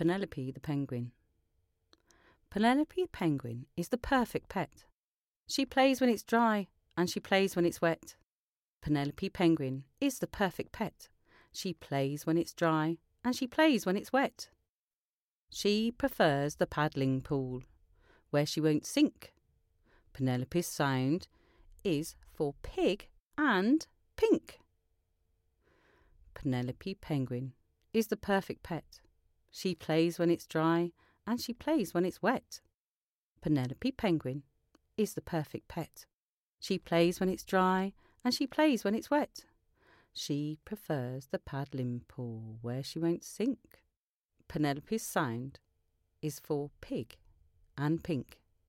Penelope the Penguin. Penelope the Penguin is the perfect pet. She plays when it's dry and she plays when it's wet. Penelope Penguin is the perfect pet. She plays when it's dry and she plays when it's wet. She prefers the paddling pool, where she won't sink. Penelope's sound is for pig and pink. Penelope Penguin is the perfect pet. She plays when it's dry and she plays when it's wet. Penelope Penguin is the perfect pet. She plays when it's dry and she plays when it's wet. She prefers the paddling pool where she won't sink. Penelope's sound is for pig and pink.